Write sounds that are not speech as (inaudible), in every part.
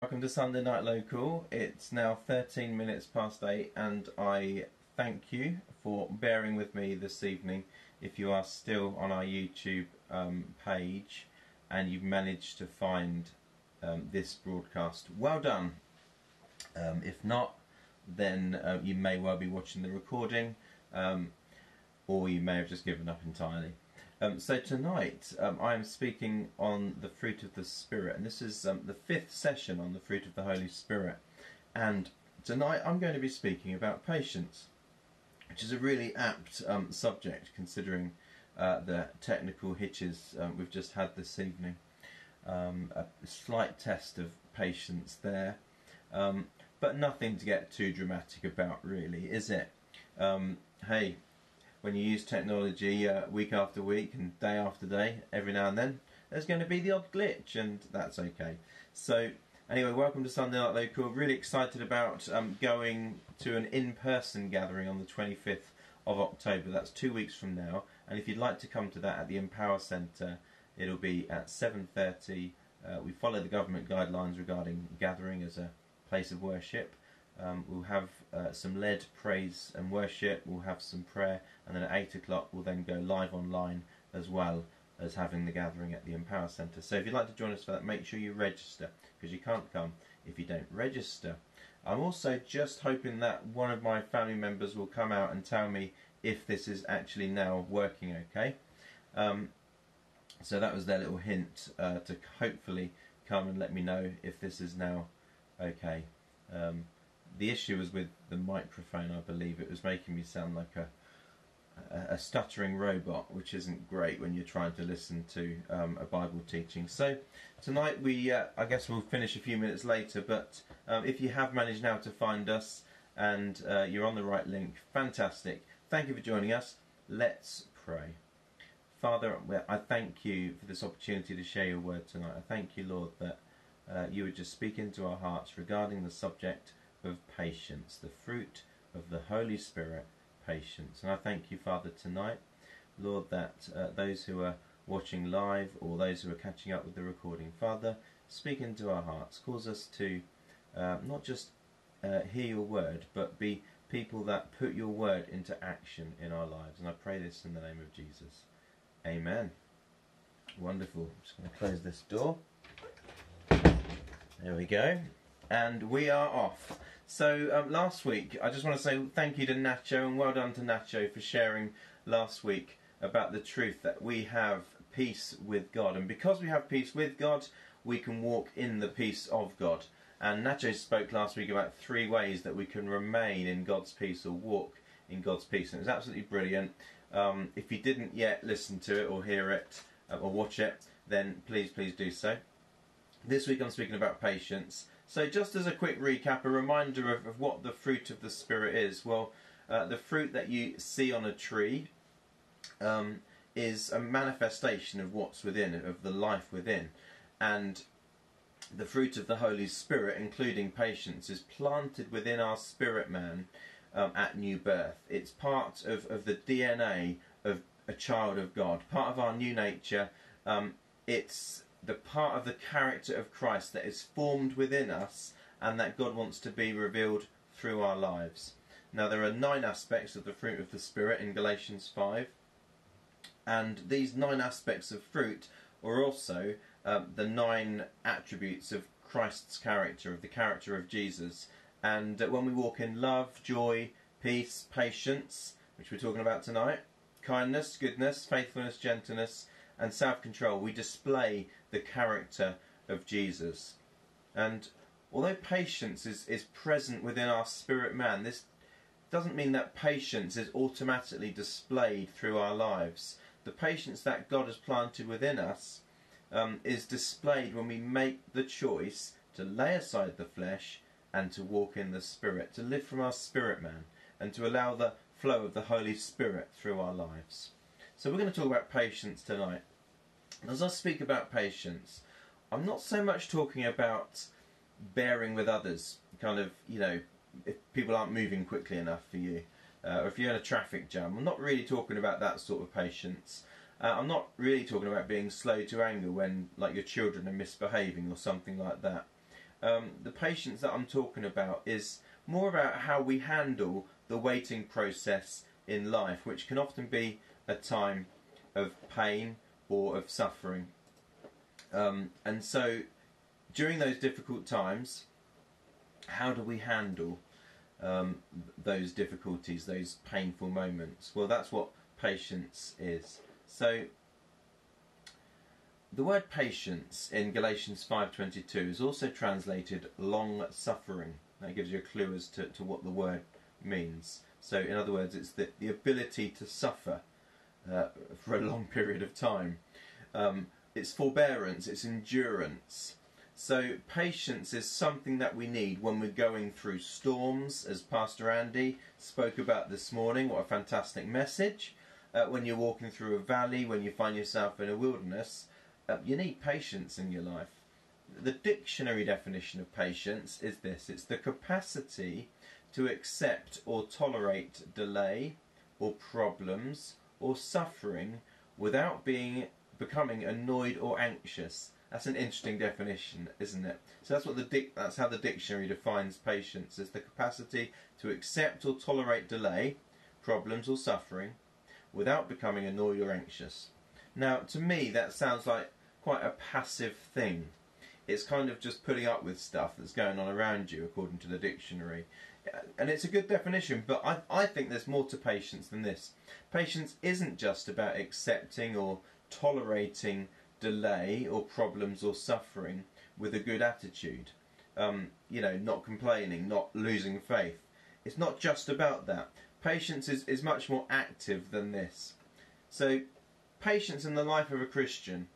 Welcome to Sunday Night Local. It's now 13 minutes past 8, and I thank you for bearing with me this evening. If you are still on our YouTube um, page and you've managed to find um, this broadcast, well done. Um, if not, then uh, you may well be watching the recording, um, or you may have just given up entirely. Um, so tonight um, I am speaking on the fruit of the Spirit, and this is um, the fifth session on the fruit of the Holy Spirit. And tonight I'm going to be speaking about patience, which is a really apt um, subject considering uh, the technical hitches um, we've just had this evening. Um, a slight test of patience there, but nothing to get too dramatic about, really, is it? hey, when you use technology uh, week after week and day after day, every now and then, there's going to be the odd glitch, and that's okay. So, anyway, welcome to Sunday Night Local. Really excited about um, going to an in-person gathering on the 25th of October. That's two weeks from now. And if you'd like to come to that at the Empower Centre, it'll be at 7:30. Uh, we follow the government guidelines regarding gathering as a place of worship. Um, we'll have uh, some led praise and worship, we'll have some prayer, and then at 8 o'clock we'll then go live online as well as having the gathering at the Empower Centre. So if you'd like to join us for that, make sure you register, because you can't come if you don't register. I'm also just hoping that one of my family members will come out and tell me if this is actually now working okay. Um, so that was their little hint uh, to hopefully come and let me know if this is now okay. Um, the issue was with the microphone, I believe. It was making me sound like a a, stuttering robot, which isn't great when you're trying to listen to um, a Bible teaching. So tonight we, uh, I guess we'll finish a few minutes later. But um, if you have managed now to find us and uh, you're on the right link, fantastic. Thank you for joining us. Let's pray. Father, I thank you for this opportunity to share your word tonight. I thank you, Lord, that uh, you would just speak into our hearts regarding the subject of patience, the fruit of the Holy Spirit, patience. And I thank you, Father, tonight, Lord, that uh, those who are watching live or those who are catching up with the recording, Father, speak into our hearts, cause us to uh, not just uh, hear your word, but be people that put your word into action in our lives. And I pray this in the name of Jesus. Amen. Wonderful. I'm just going to close this door. There we go and we are off. So um, last week, I just want to say thank you to Nacho and well done to Nacho for sharing last week about the truth that we have peace with God, and because we have peace with God, we can walk in the peace of God. And Nacho spoke last week about three ways that we can remain in God's peace or walk in God's peace, and it was absolutely brilliant. Um, if you didn't yet listen to it or hear it uh, or watch it, then please, please do so. This week I'm speaking about patience so, just as a quick recap, a reminder of, of what the fruit of the Spirit is. Well, uh, the fruit that you see on a tree um, is a manifestation of what's within, of the life within. And the fruit of the Holy Spirit, including patience, is planted within our spirit man um, at new birth. It's part of, of the DNA of a child of God, part of our new nature. Um, it's the part of the character of Christ that is formed within us and that God wants to be revealed through our lives. Now, there are nine aspects of the fruit of the Spirit in Galatians 5, and these nine aspects of fruit are also um, the nine attributes of Christ's character, of the character of Jesus. And uh, when we walk in love, joy, peace, patience, which we're talking about tonight, kindness, goodness, faithfulness, gentleness, and self control, we display the character of Jesus. And although patience is, is present within our spirit man, this doesn't mean that patience is automatically displayed through our lives. The patience that God has planted within us um, is displayed when we make the choice to lay aside the flesh and to walk in the Spirit, to live from our spirit man, and to allow the flow of the Holy Spirit through our lives. So we're going to talk about patience tonight. As I speak about patience, I'm not so much talking about bearing with others, kind of, you know, if people aren't moving quickly enough for you, uh, or if you're in a traffic jam. I'm not really talking about that sort of patience. Uh, I'm not really talking about being slow to anger when, like, your children are misbehaving or something like that. um, the patience that I'm talking about is more about how we handle the waiting process in life, which can often be a time of pain or of suffering. Um, and so, during those difficult times, how do we handle um, those difficulties, those painful moments? Well, that's what patience is. So, the word patience in Galatians 5:22 is also translated long suffering. That gives you a clue as to, to what the word means. So, in other words, it's the, the ability to suffer uh, for a long period of time. Um, it's forbearance, it's endurance. So, patience is something that we need when we're going through storms, as Pastor Andy spoke about this morning. What a fantastic message. Uh, when you're walking through a valley, when you find yourself in a wilderness, uh, you need patience in your life. The dictionary definition of patience is this it's the capacity to accept or tolerate delay or problems or suffering without being becoming annoyed or anxious. That's an interesting definition, isn't it? So that's what the dic- that's how the dictionary defines patience: is the capacity to accept or tolerate delay, problems or suffering, without becoming annoyed or anxious. Now, to me, that sounds like quite a passive thing. It's kind of just putting up with stuff that's going on around you, according to the dictionary. And it's a good definition, but I, I think there's more to patience than this. Patience isn't just about accepting or tolerating delay or problems or suffering with a good attitude. Um, you know, not complaining, not losing faith. It's not just about that. Patience is, is much more active than this. So, patience in the life of a Christian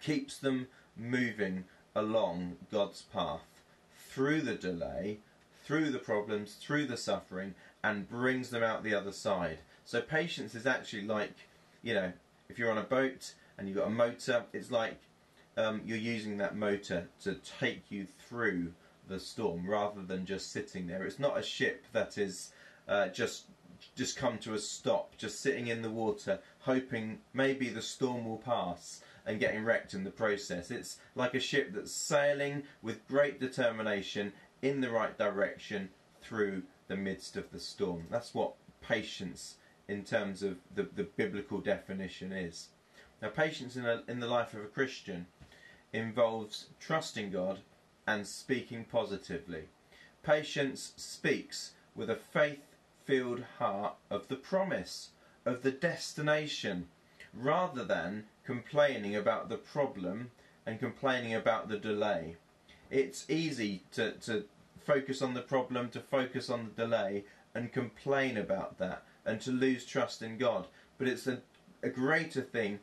keeps them moving along God's path through the delay, through the problems, through the suffering, and brings them out the other side. So patience is actually like, you know, if you're on a boat and you've got a motor, it's like um, you're using that motor to take you through the storm rather than just sitting there. It's not a ship that is uh, just just come to a stop, just sitting in the water, hoping maybe the storm will pass and getting wrecked in the process. It's like a ship that's sailing with great determination in the right direction through the midst of the storm. That's what patience, in terms of the, the biblical definition, is. Now, patience in, a, in the life of a Christian involves trusting God and speaking positively. Patience speaks with a faith filled heart of the promise, of the destination, rather than complaining about the problem and complaining about the delay. It's easy to, to focus on the problem, to focus on the delay, and complain about that, and to lose trust in God. But it's a, a greater thing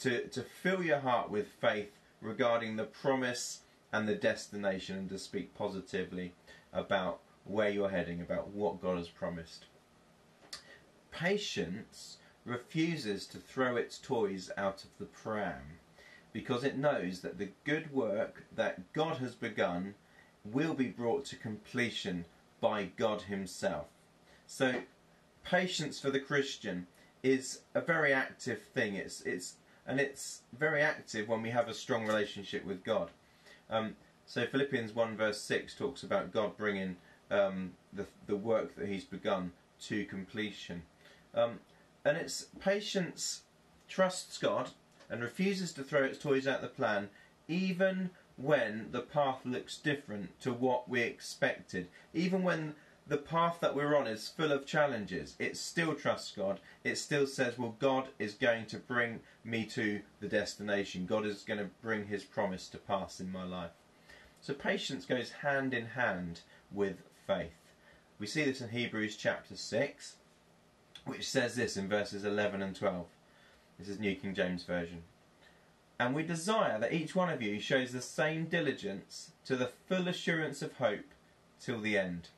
to, to fill your heart with faith regarding the promise and the destination, and to speak positively about where you're heading, about what God has promised. Patience refuses to throw its toys out of the pram because it knows that the good work that God has begun will be brought to completion by God Himself. So, patience for the Christian is a very active thing. It's it's and it's very active when we have a strong relationship with God. Um, so Philippians one verse six talks about God bringing um, the the work that He's begun to completion. Um, and its patience trusts God and refuses to throw its toys out the plan, even when the path looks different to what we expected, even when the path that we're on is full of challenges, it still trusts God. It still says, Well, God is going to bring me to the destination. God is going to bring His promise to pass in my life. So patience goes hand in hand with faith. We see this in Hebrews chapter 6 which says this in verses 11 and 12. This is New King James Version. And we desire that each one of you shows the same diligence to the full assurance of hope till the end.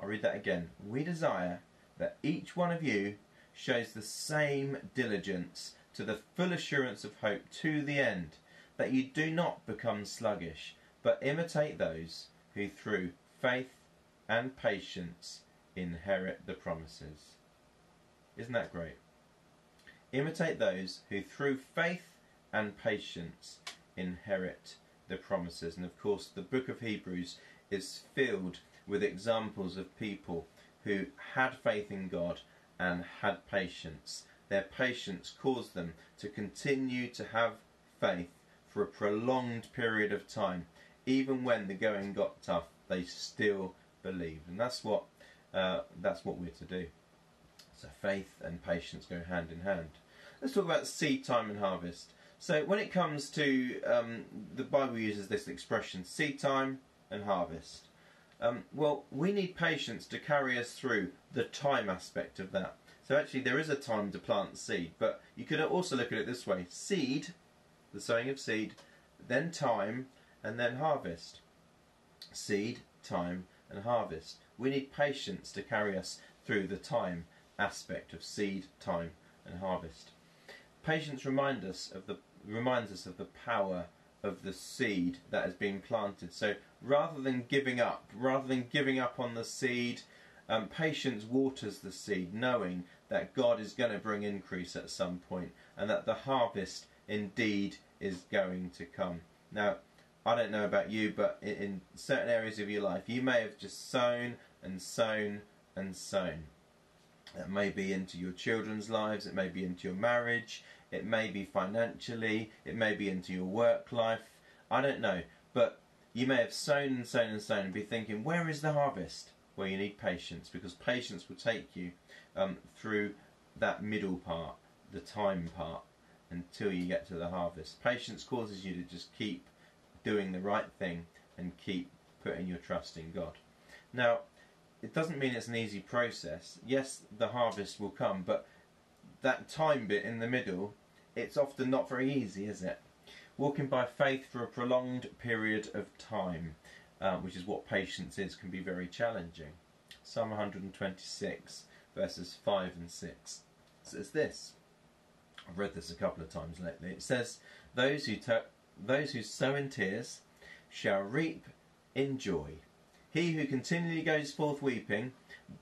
I'll read that again. We desire that each one of you shows the same diligence to the full assurance of hope to the end, that you do not become sluggish, but imitate those who through faith and patience inherit the promises. Isn't that great? Imitate those who through faith and patience inherit the promises. And of course, the book of Hebrews is filled with examples of people who had faith in God and had patience. Their patience caused them to continue to have faith for a prolonged period of time. Even when the going got tough, they still believed. And that's what, uh, that's what we're to do. So faith and patience go hand in hand. Let's talk about seed time and harvest. So when it comes to um, the Bible uses this expression, seed time and harvest. Um, well, we need patience to carry us through the time aspect of that. So actually, there is a time to plant seed, but you could also look at it this way: seed, the sowing of seed, then time, and then harvest. Seed, time, and harvest. We need patience to carry us through the time aspect of seed, time, and harvest. Patience reminds us of the reminds us of the power of the seed that has been planted. So rather than giving up, rather than giving up on the seed, um, patience waters the seed, knowing that God is going to bring increase at some point and that the harvest indeed is going to come. Now, I don't know about you, but in, in certain areas of your life, you may have just sown and sown and sown. It may be into your children's lives, it may be into your marriage, it may be financially, it may be into your work life. I don't know. But you may have sown and sown and sown and be thinking, where is the harvest? Well, you need patience because patience will take you um, through that middle part, the time part, until you get to the harvest. Patience causes you to just keep doing the right thing and keep putting your trust in God. Now, it doesn't mean it's an easy process. Yes, the harvest will come, but that time bit in the middle, it's often not very easy, is it? Walking by faith for a prolonged period of time, uh, which is what patience is, can be very challenging. Psalm 126, verses 5 and 6 says this. I've read this a couple of times lately. It says, "Those who those who sow in tears shall reap in joy. He who continually goes forth weeping,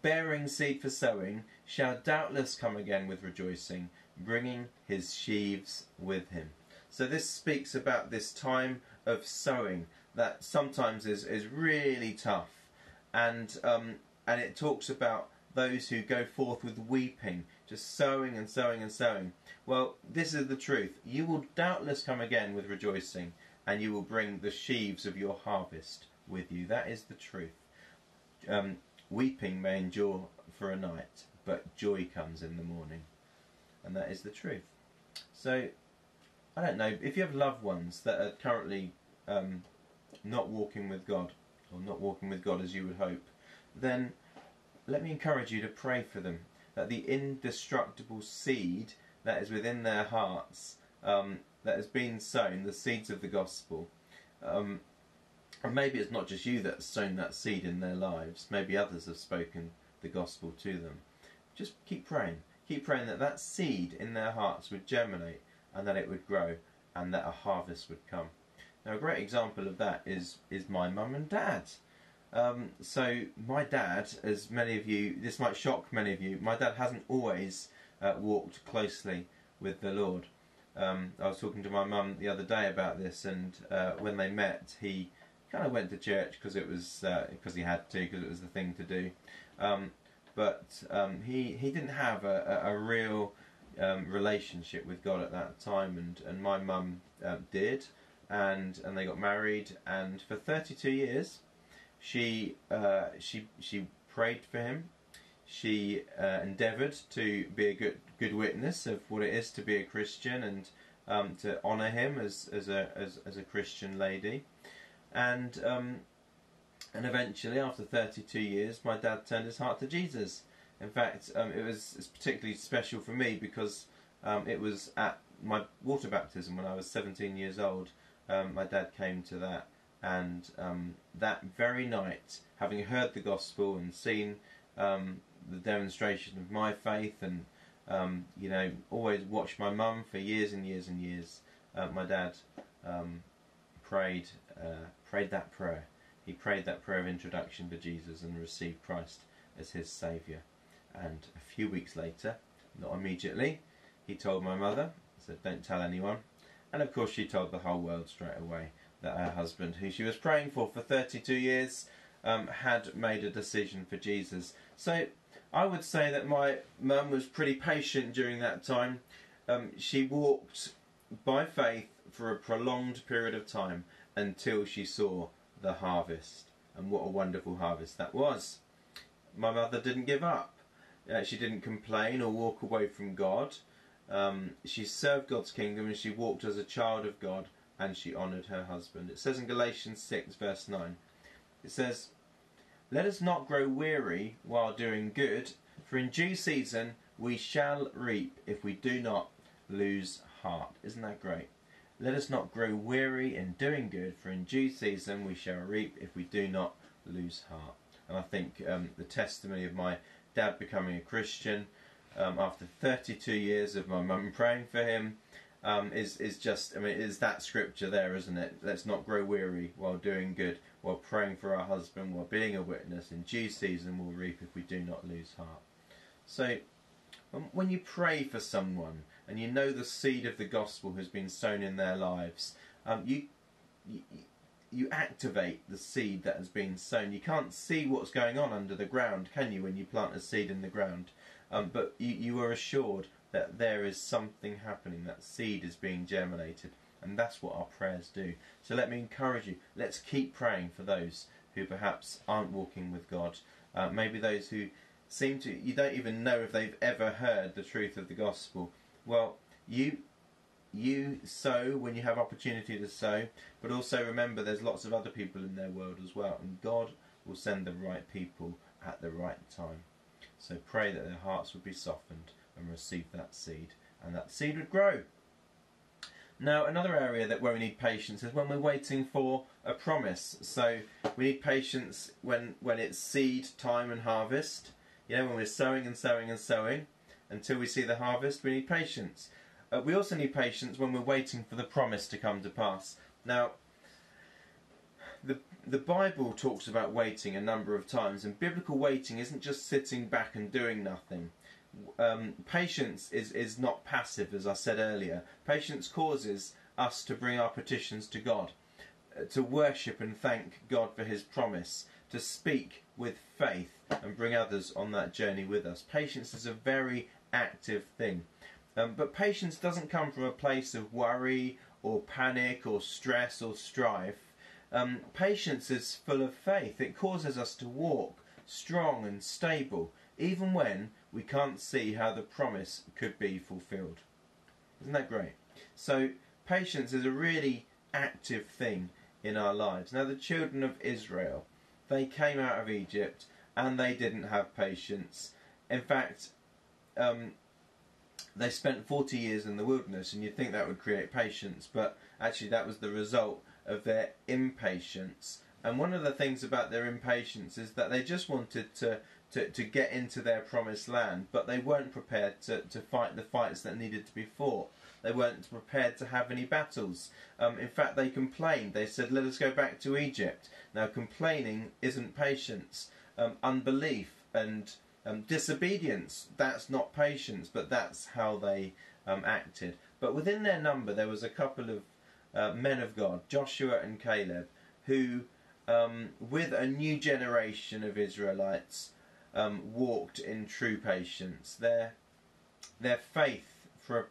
bearing seed for sowing, shall doubtless come again with rejoicing, bringing his sheaves with him. So this speaks about this time of sowing that sometimes is, is really tough, and um, and it talks about those who go forth with weeping, just sowing and sowing and sowing. Well, this is the truth. You will doubtless come again with rejoicing, and you will bring the sheaves of your harvest with you. That is the truth. Um, weeping may endure for a night, but joy comes in the morning. And that is the truth. So, I don't know, if you have loved ones that are currently um, not walking with God, or not walking with God as you would hope, then let me encourage you to pray for them that the indestructible seed that is within their hearts, um, that has been sown, the seeds of the gospel, um, and maybe it's not just you that's sown that seed in their lives, maybe others have spoken the gospel to them. Just keep praying. Keep praying that that seed in their hearts would germinate and that it would grow and that a harvest would come. Now, a great example of that is, is my mum and dad. Um, so, my dad, as many of you, this might shock many of you, my dad hasn't always uh, walked closely with the Lord. Um, I was talking to my mum the other day about this, and uh, when they met, he kind of went to church because it was because uh, he had to, because it was the thing to do. Um, but um, he he didn't have a, a, a real um, relationship with God at that time, and and my mum uh, did, and and they got married, and for 32 years, she uh, she she prayed for him. She uh, endeavoured to be a good good witness of what it is to be a Christian and um, to honour him as as a as, as a Christian lady and um, and eventually, after 32 years, my dad turned his heart to Jesus. In fact, um, it was particularly special for me because um, it was at my water baptism when I was 17 years old. Um, my dad came to that, and um, that very night, having heard the gospel and seen um, the demonstration of my faith, and you know, always watched my mum for years and years and years, uh, my dad prayed uh, prayed that prayer. He prayed that prayer of introduction to Jesus and received Christ as his Saviour. And a few weeks later, not immediately, he told my mother, said, Don't tell anyone. And of course, she told the whole world straight away that her husband, who she was praying for for 32 years, um, had made a decision for Jesus. So I would say that my mum was pretty patient during that time. Um, she walked by faith for a prolonged period of time until she saw the harvest. And what a wonderful harvest that was. My mother didn't give up. Uh, she didn't complain or walk away from God. Um, she served God's kingdom and she walked as a child of God and she honoured her husband. It says in Galatians 6, verse 9, it says, Let us not grow weary while doing good, for in due season we shall reap if we do not lose heart. Isn't that great? Let us not grow weary in doing good, for in due season we shall reap if we do not lose heart. And I think um, the testimony of my dad becoming a Christian um, after 32 years of my mum praying for him um, is is just I mean is that scripture there, isn't it? Let's not grow weary while doing good, while praying for our husband, while being a witness. In due season we'll reap if we do not lose heart. So when you pray for someone and you know the seed of the gospel has been sown in their lives, um, you, you you activate the seed that has been sown. You can't see what's going on under the ground, can you, when you plant a seed in the ground? Um, but you, you are assured that there is something happening, that seed is being germinated. And that's what our prayers do. So let me encourage you. Let's keep praying for those who perhaps aren't walking with God. Uh, maybe those who seem to, you don't even know if they've ever heard the truth of the gospel. Well, you you sow when you have opportunity to sow, but also remember there's lots of other people in their world as well, and God will send the right people at the right time. So pray that their hearts would be softened and receive that seed, and that seed would grow. Now, another area that where we need patience is when we're waiting for a promise. So we need patience when when it's seed time and harvest. Know, when we're sowing and sowing and sowing until we see the harvest, we need patience. Uh, we also need patience when we're waiting for the promise to come to pass. Now, the the Bible talks about waiting a number of times, and biblical waiting isn't just sitting back and doing nothing. Um, patience is, is not passive, as I said earlier. Patience causes us to bring our petitions to God, uh, to worship and thank God for His promise, to speak with faith and bring others on that journey with us. Patience is a very active thing. Um, but patience doesn't come from a place of worry or panic or stress or strife. Um, patience is full of faith. It causes us to walk strong and stable, even when we can't see how the promise could be fulfilled. Isn't that great? So, patience is a really active thing in our lives. Now, the children of Israel, they came out of Egypt and they didn't have patience. In fact, um, they spent 40 years in the wilderness, and you'd think that would create patience, but actually, that was the result of their impatience. And one of the things about their impatience is that they just wanted to, to, to get into their promised land, but they weren't prepared to, to fight the fights that needed to be fought. They weren't prepared to have any battles. Um, in fact, they complained. They said, Let us go back to Egypt. Now, complaining isn't patience. Um, unbelief and um, disobedience, that's not patience, but that's how they um, acted. But within their number, there was a couple of uh, men of God, Joshua and Caleb, who, um, with a new generation of Israelites, um, walked in true patience. Their, their faith for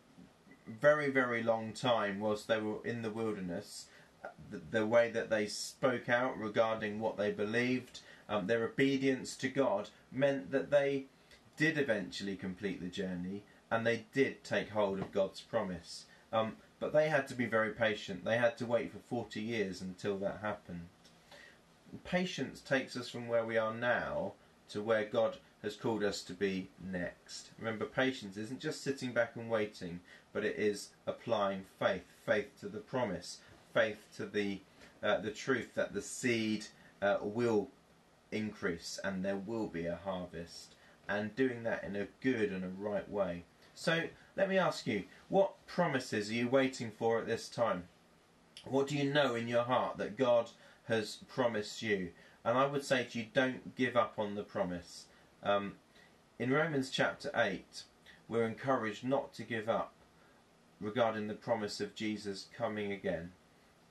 very, very long time was they were in the wilderness. The, the way that they spoke out regarding what they believed, um, their obedience to God meant that they did eventually complete the journey and they did take hold of God's promise. Um, but they had to be very patient. They had to wait for 40 years until that happened. Patience takes us from where we are now to where God has called us to be next. Remember, patience isn't just sitting back and waiting, but it is applying faith, faith to the promise, faith to the uh, the truth that the seed uh, will increase and there will be a harvest, and doing that in a good and a right way. So let me ask you, what promises are you waiting for at this time? What do you know in your heart that God has promised you? And I would say to you, don't give up on the promise. Um, in Romans chapter 8, we're encouraged not to give up regarding the promise of Jesus coming again.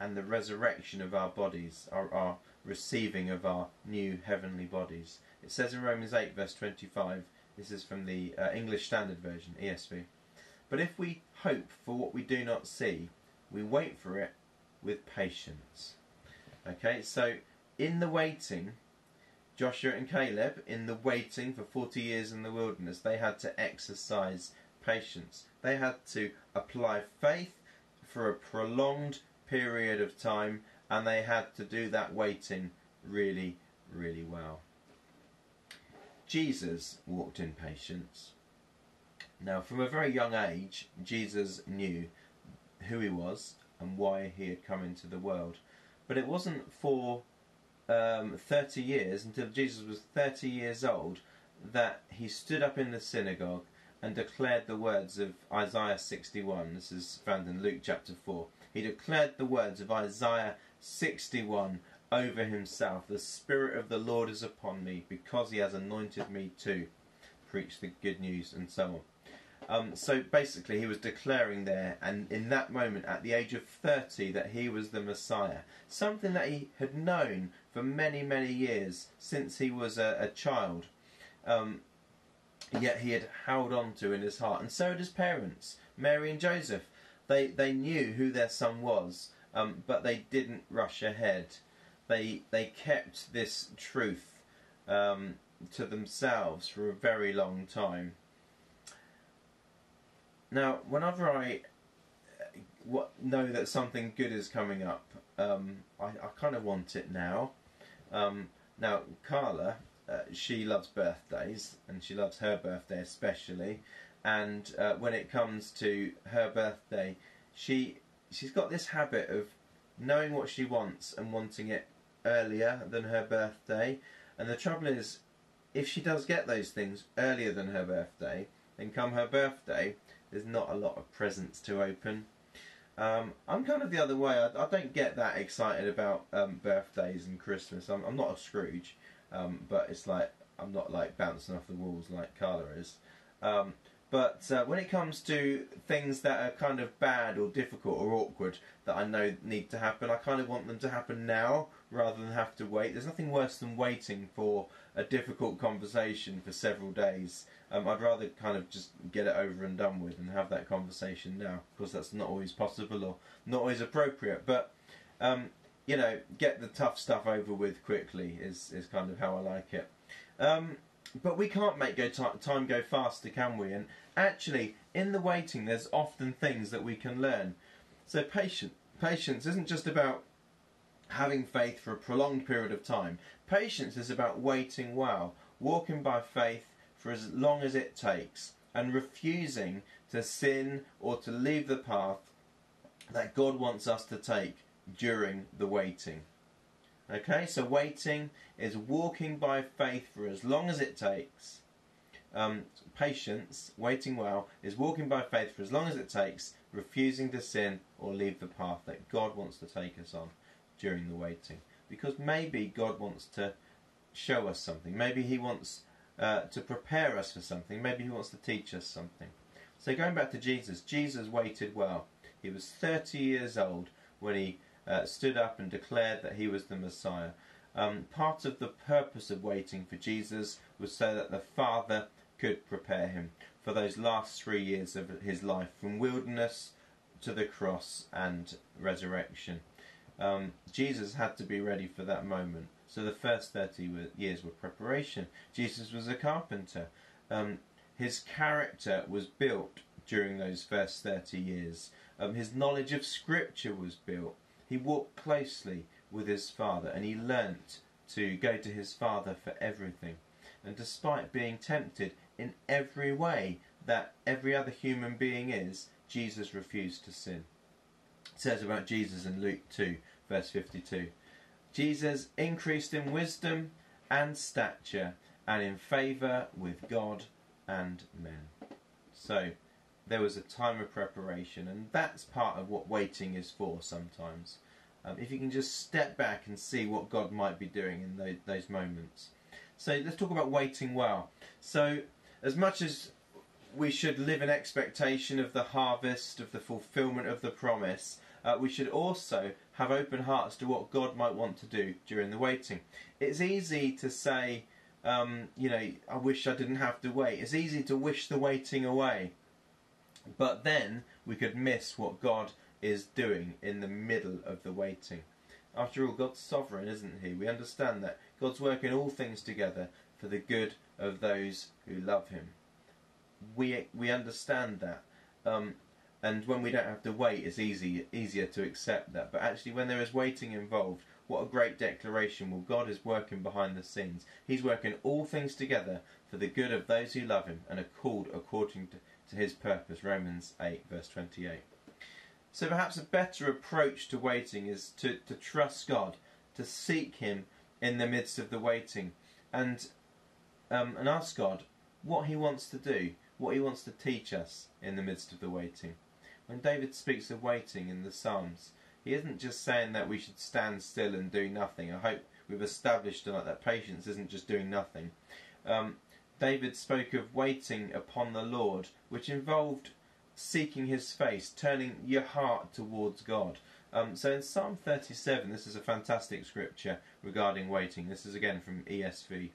and the resurrection of our bodies, our, our receiving of our new heavenly bodies. It says in Romans 8, verse 25, this is from the uh, English Standard Version, ESV. But if we hope for what we do not see, we wait for it with patience. Okay, so in the waiting, Joshua and Caleb, in the waiting for 40 years in the wilderness, they had to exercise patience. They had to apply faith for a prolonged period of time, and they had to do that waiting really, really well. Jesus walked in patience. Now, from a very young age, Jesus knew who he was and why he had come into the world. But it wasn't for um, 30 years, until Jesus was 30 years old, that he stood up in the synagogue and declared the words of Isaiah 61. This is found in Luke chapter 4. He declared the words of Isaiah 61 over himself The Spirit of the Lord is upon me, because he has anointed me to preach the good news, and so on. Um, so basically, he was declaring there, and in that moment, at the age of 30, that he was the Messiah. Something that he had known for many, many years since he was a, a child. Um, yet he had held on to in his heart. And so did his parents, Mary and Joseph. They, they knew who their son was, um, but they didn't rush ahead. They, they kept this truth um, to themselves for a very long time. Now, whenever I uh, what, know that something good is coming up, um, I, I kind of want it now. Um, now, Carla, uh, she loves birthdays, and she loves her birthday especially. And uh, when it comes to her birthday, she she's got this habit of knowing what she wants and wanting it earlier than her birthday. And the trouble is, if she does get those things earlier than her birthday, then come her birthday, there's not a lot of presents to open. Um, I'm kind of the other way. I, I don't get that excited about um, birthdays and Christmas. I'm, I'm not a Scrooge, um, but it's like I'm not like bouncing off the walls like Carla is. Um, but uh, when it comes to things that are kind of bad or difficult or awkward that I know need to happen, I kind of want them to happen now rather than have to wait. There's nothing worse than waiting for a difficult conversation for several days. Um, I'd rather kind of just get it over and done with and have that conversation now. Of course, that's not always possible or not always appropriate, but um, you know, get the tough stuff over with quickly is is kind of how I like it. Um, but we can't make go time go faster, can we? And actually, in the waiting, there's often things that we can learn. So patient, patience isn't just about having faith for a prolonged period of time. Patience is about waiting well, walking by faith for as long as it takes, and refusing to sin or to leave the path that God wants us to take during the waiting. Okay, so waiting is walking by faith for as long as it takes. Um, patience, waiting well, is walking by faith for as long as it takes, refusing to sin or leave the path that God wants to take us on during the waiting. Because maybe God wants to show us something. Maybe He wants uh, to prepare us for something. Maybe He wants to teach us something. So going back to Jesus, Jesus waited well. He was 30 years old when he uh, stood up and declared that he was the Messiah. Um, part of the purpose of waiting for Jesus was so that the Father could prepare him for those last three years of his life, from wilderness to the cross and resurrection. Um, Jesus had to be ready for that moment. So the first 30 years were preparation. Jesus was a carpenter. Um, his character was built during those first 30 years. Um, his knowledge of Scripture was built. He walked closely with his father and he learnt to go to his father for everything. And despite being tempted in every way that every other human being is, Jesus refused to sin. It says about Jesus in Luke 2, verse 52. Jesus increased in wisdom and stature and in favour with God and men. So, there was a time of preparation, and that's part of what waiting is for sometimes. Um, if you can just step back and see what God might be doing in those, those moments. So let's talk about waiting well. So, as much as we should live in expectation of the harvest, of the fulfillment of the promise, uh, we should also have open hearts to what God might want to do during the waiting. It's easy to say, um, you know, I wish I didn't have to wait. It's easy to wish the waiting away. But then we could miss what God is doing in the middle of the waiting. After all, God's sovereign, isn't He? We understand that God's working all things together for the good of those who love Him. We we understand that, um, and when we don't have to wait, it's easy easier to accept that. But actually, when there is waiting involved, what a great declaration! Well, God is working behind the scenes. He's working all things together for the good of those who love Him and are called according to, to His purpose. Romans eight verse twenty eight. So perhaps a better approach to waiting is to, to trust God, to seek Him in the midst of the waiting, and um, and ask God what He wants to do, what He wants to teach us in the midst of the waiting. When David speaks of waiting in the Psalms, he isn't just saying that we should stand still and do nothing. I hope we've established tonight that patience isn't just doing nothing. Um, David spoke of waiting upon the Lord, which involved seeking his face, turning your heart towards God. Um, so in Psalm 37, this is a fantastic scripture regarding waiting. This is again from ESV,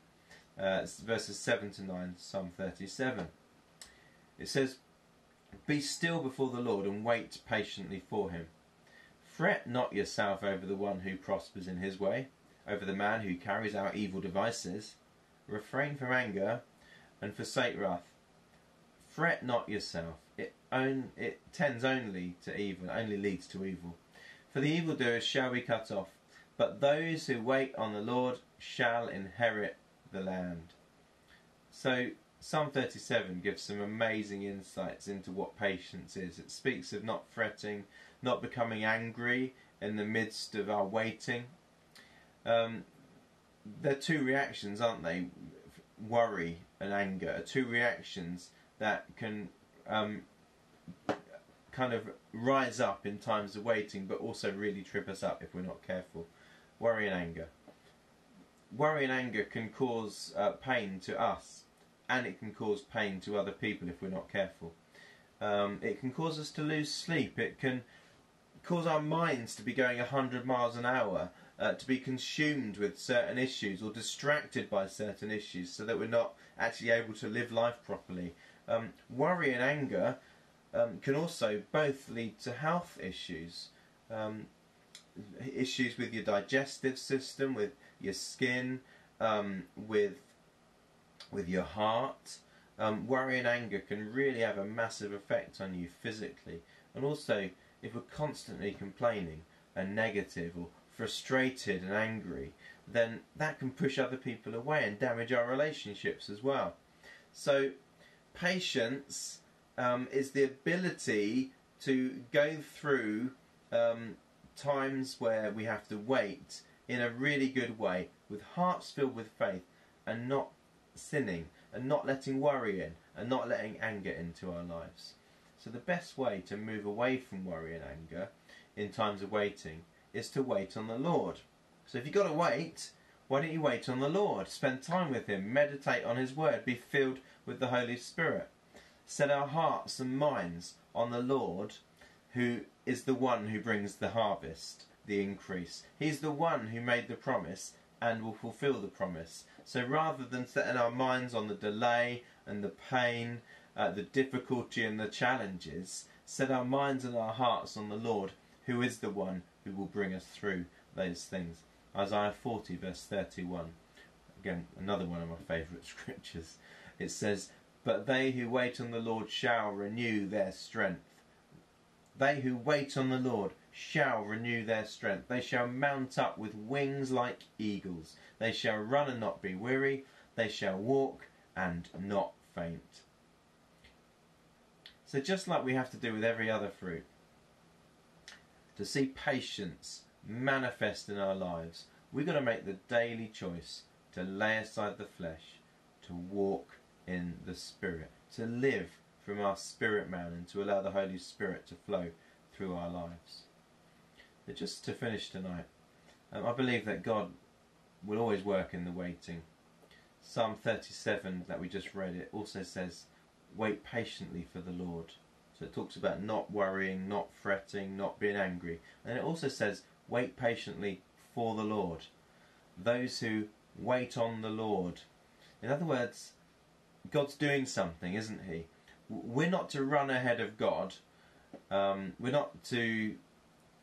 uh, verses 7 to 9, Psalm 37. It says, Be still before the Lord and wait patiently for him. Fret not yourself over the one who prospers in his way, over the man who carries out evil devices. Refrain from anger and forsake wrath. Fret not yourself it, own, it tends only to evil, only leads to evil. For the evildoers shall be cut off, but those who wait on the Lord shall inherit the land. So, Psalm 37 gives some amazing insights into what patience is. It speaks of not fretting, not becoming angry in the midst of our waiting. Um, they're two reactions, aren't they? Worry and anger two reactions that can um, kind of rise up in times of waiting, but also really trip us up if we're not careful. Worry and anger. Worry and anger can cause uh, pain to us, and it can cause pain to other people if we're not careful. Um, it can cause us to lose sleep. It can cause our minds to be going 100 miles an hour, uh, to be consumed with certain issues or distracted by certain issues so that we're not actually able to live life properly. Um, worry and anger um, can also both lead to health issues. Um, issues with your digestive system, with your skin, um, with with your heart. Um, worry and anger can really have a massive effect on you physically, and also if we're constantly complaining and negative or frustrated and angry, then that can push other people away and damage our relationships as well. So patience um, is the ability to go through um, times where we have to wait in a really good way, with hearts filled with faith, and not sinning, and not letting worry in, and not letting anger into our lives. So, the best way to move away from worry and anger in times of waiting is to wait on the Lord. So, if you've got to wait, why don't you wait on the Lord? Spend time with Him, meditate on His Word, be filled with the Holy Spirit. Set our hearts and minds on the Lord, who is the one who brings the harvest, the increase. He's the one who made the promise and will fulfill the promise. So rather than setting our minds on the delay and the pain, uh, the difficulty and the challenges, set our minds and our hearts on the Lord, who is the one who will bring us through those things. Isaiah 40, verse 31. Again, another one of my favourite (laughs) scriptures. It says, But they who wait on the Lord shall renew their strength. They who wait on the Lord shall renew their strength. They shall mount up with wings like eagles. They shall run and not be weary. They shall walk and not faint. So, just like we have to do with every other fruit, to see patience manifest in our lives, we've got to make the daily choice to lay aside the flesh, to walk in the Spirit, to live from our spirit man and to allow the Holy Spirit to flow through our lives. But just to finish tonight, um, I believe that God will always work in the waiting. Psalm 37 that we just read, it also says, Wait patiently for the Lord. So it talks about not worrying, not fretting, not being angry. And it also says, wait patiently for the Lord. Those who wait on the Lord. In other words, God's doing something, isn't He? We're not to run ahead of God. Um, we're not to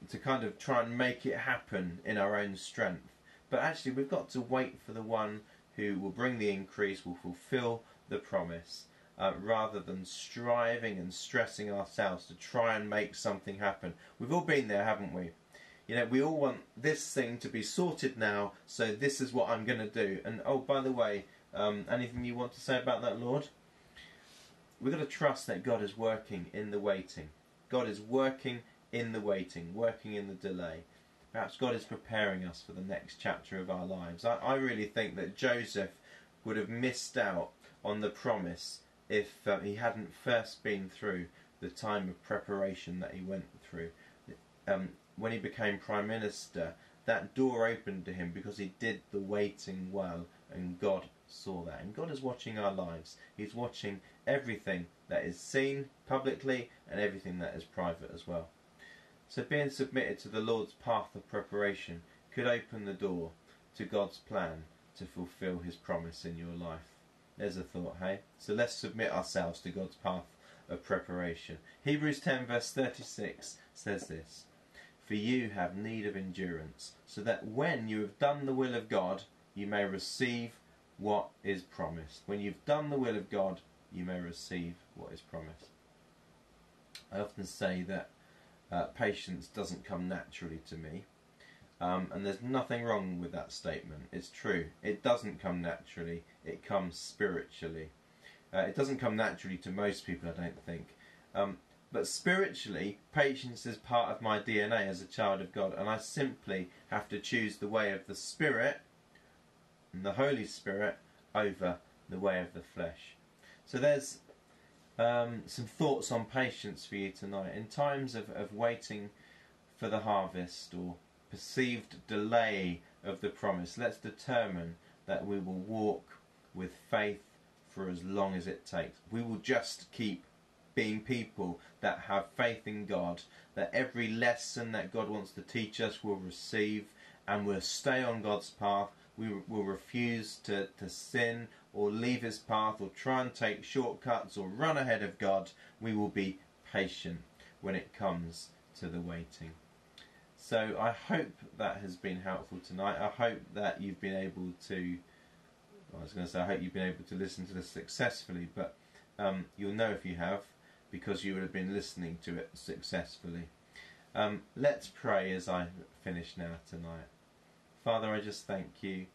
to kind of try and make it happen in our own strength. But actually, we've got to wait for the one who will bring the increase, will fulfill the promise, uh, rather than striving and stressing ourselves to try and make something happen. We've all been there, haven't we? You know, we all want this thing to be sorted now, so this is what I'm going to do. And oh, by the way, um, anything you want to say about that, Lord? We've got to trust that God is working in the waiting. God is working in the waiting, working in the delay. Perhaps God is preparing us for the next chapter of our lives. I, I really think that Joseph would have missed out on the promise if uh, he hadn't first been through the time of preparation that he went through. Um, when he became prime minister, that door opened to him because he did the waiting well, and God saw that. And God is watching our lives. He's watching everything that is seen publicly and everything that is private as well. So being submitted to the Lord's path of preparation could open the door to God's plan to fulfill his promise in your life. There's a thought, hey? So let's submit ourselves to God's path of preparation. Hebrews 10 verse 36 says this, For you have need of endurance, so that when you have done the will of God, you may receive what is promised. When you've done the will of God, you may receive what is promised. I often say that uh, patience doesn't come naturally to me. Um, and there's nothing wrong with that statement. It's true. It doesn't come naturally, it comes spiritually. Uh, it doesn't come naturally to most people, I don't think. Um, but spiritually, patience is part of my DNA as a child of God, and I simply have to choose the way of the Spirit and the Holy Spirit over the way of the flesh. So there's um, some thoughts on patience for you tonight. In times of, of waiting for the harvest or perceived delay of the promise, let's determine that we will walk with faith for as long as it takes. We will just keep being people that have faith in God, that every lesson that God wants to teach us will receive, and we'll stay on God's path. We will refuse to, to sin or leave his path or try and take shortcuts or run ahead of God, we will be patient when it comes to the waiting. So I hope that has been helpful tonight. I hope that you've been able to. I was going to say I hope you've been able to listen to this successfully, but um, you'll know if you have because you would have been listening to it successfully. Um, let's pray as I finish now tonight. Father, I just thank you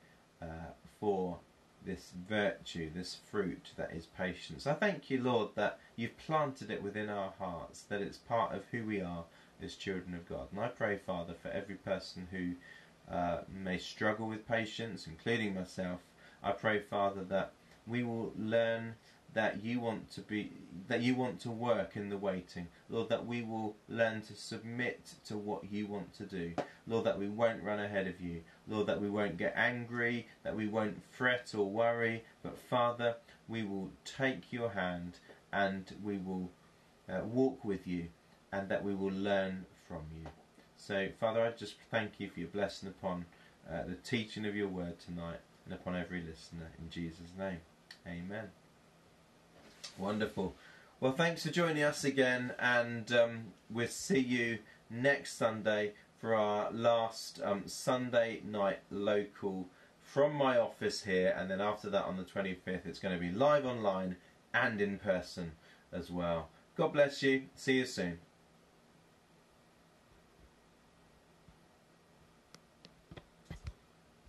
uh, for this virtue, this fruit that is patience. I thank you, Lord, that you've planted it within our hearts, that it's part of who we are as children of God. And I pray, Father, for every person who uh, may struggle with patience, including myself, I pray, Father, that we will learn that you want to be that you want to work in the waiting. Lord that we will learn to submit to what you want to do. Lord that we won't run ahead of you. Lord that we won't get angry that we won't fret or worry. But father we will take your hand and we will uh, walk with you and that we will learn from you so father i just thank you for your blessing upon uh, the teaching of your word tonight and upon every listener in jesus name amen Wonderful. Well, thanks for joining us again, and um, we'll see you next Sunday for our last um, Sunday night local from my office here, and then after that on the 25th, it's going to be live online and in person as well. God bless you. See you soon.